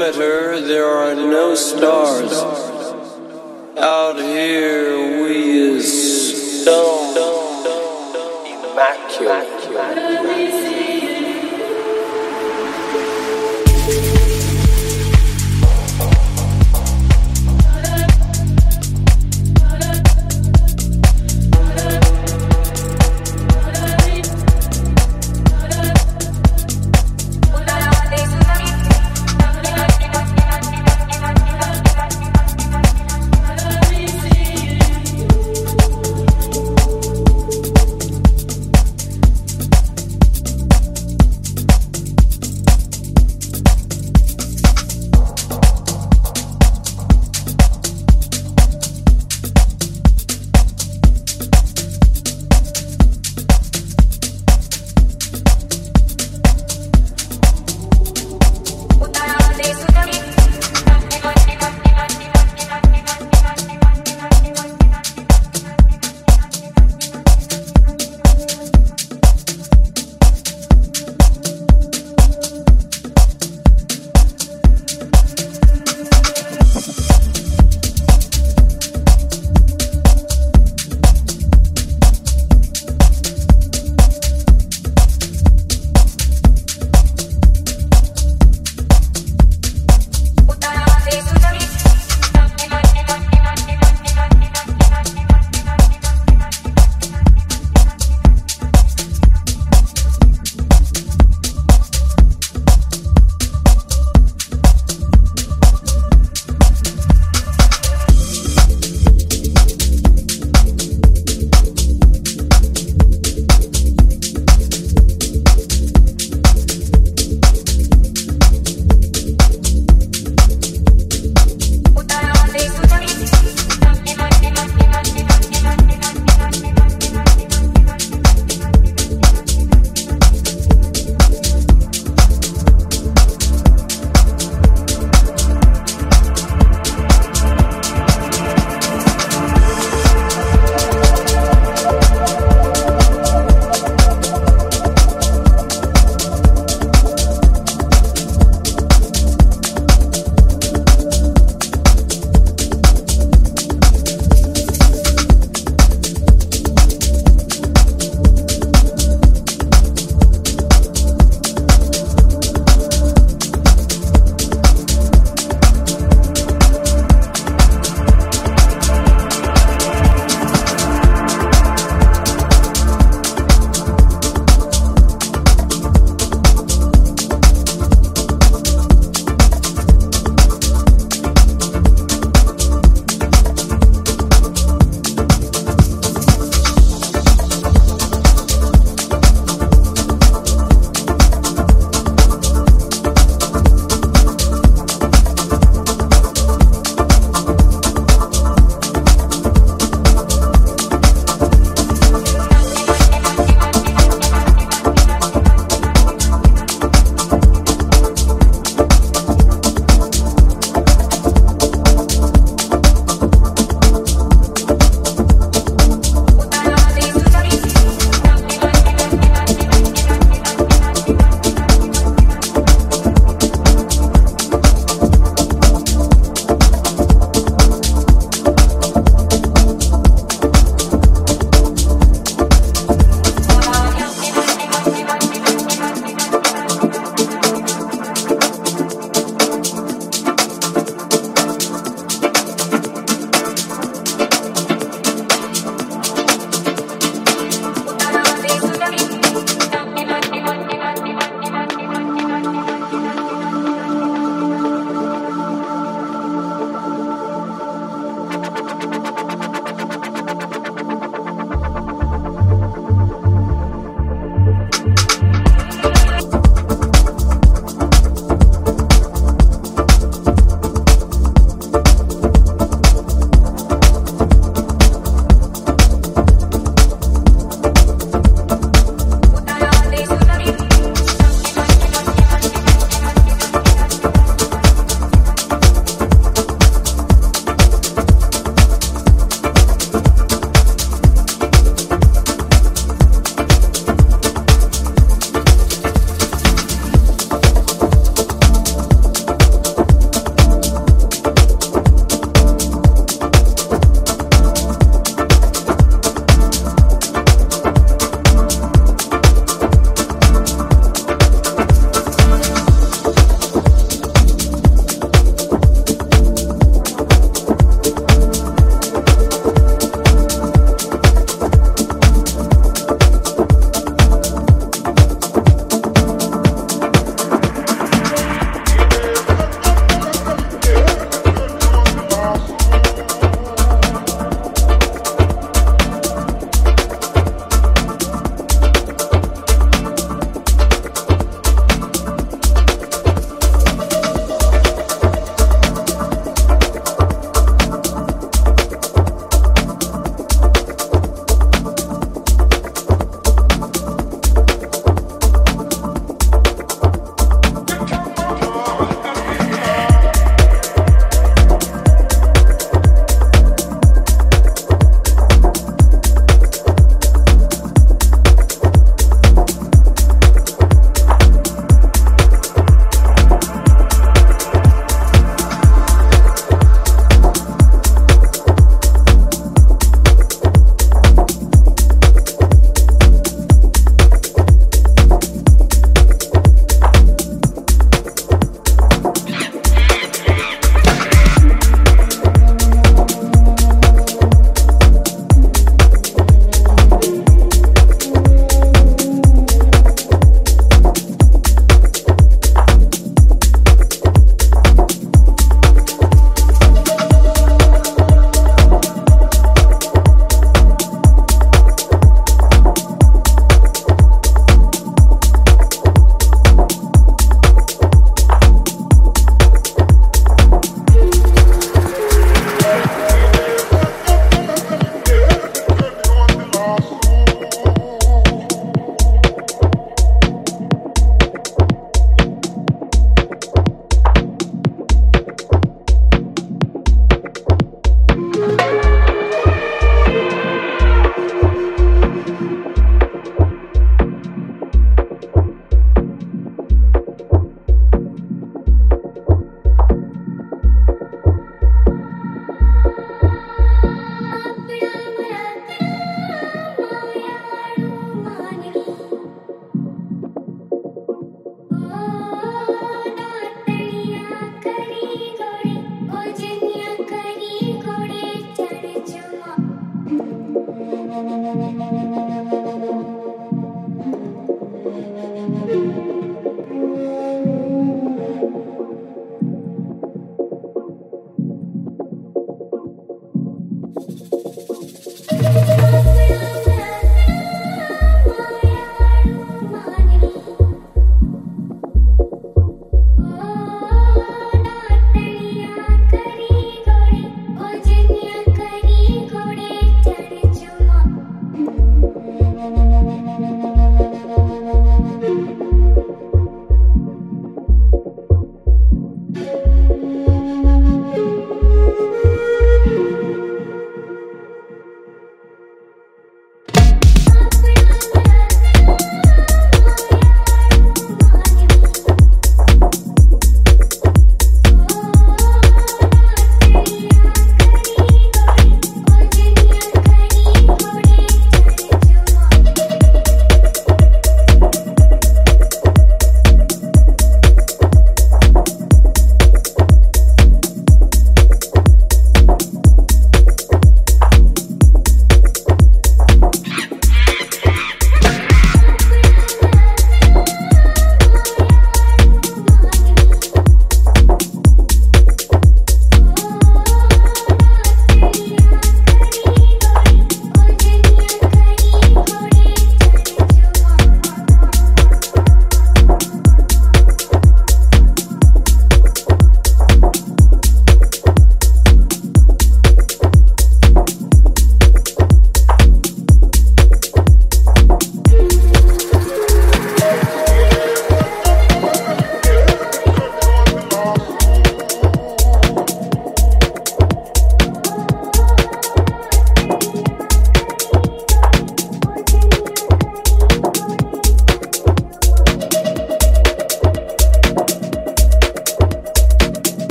perimeter,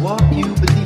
what you believe.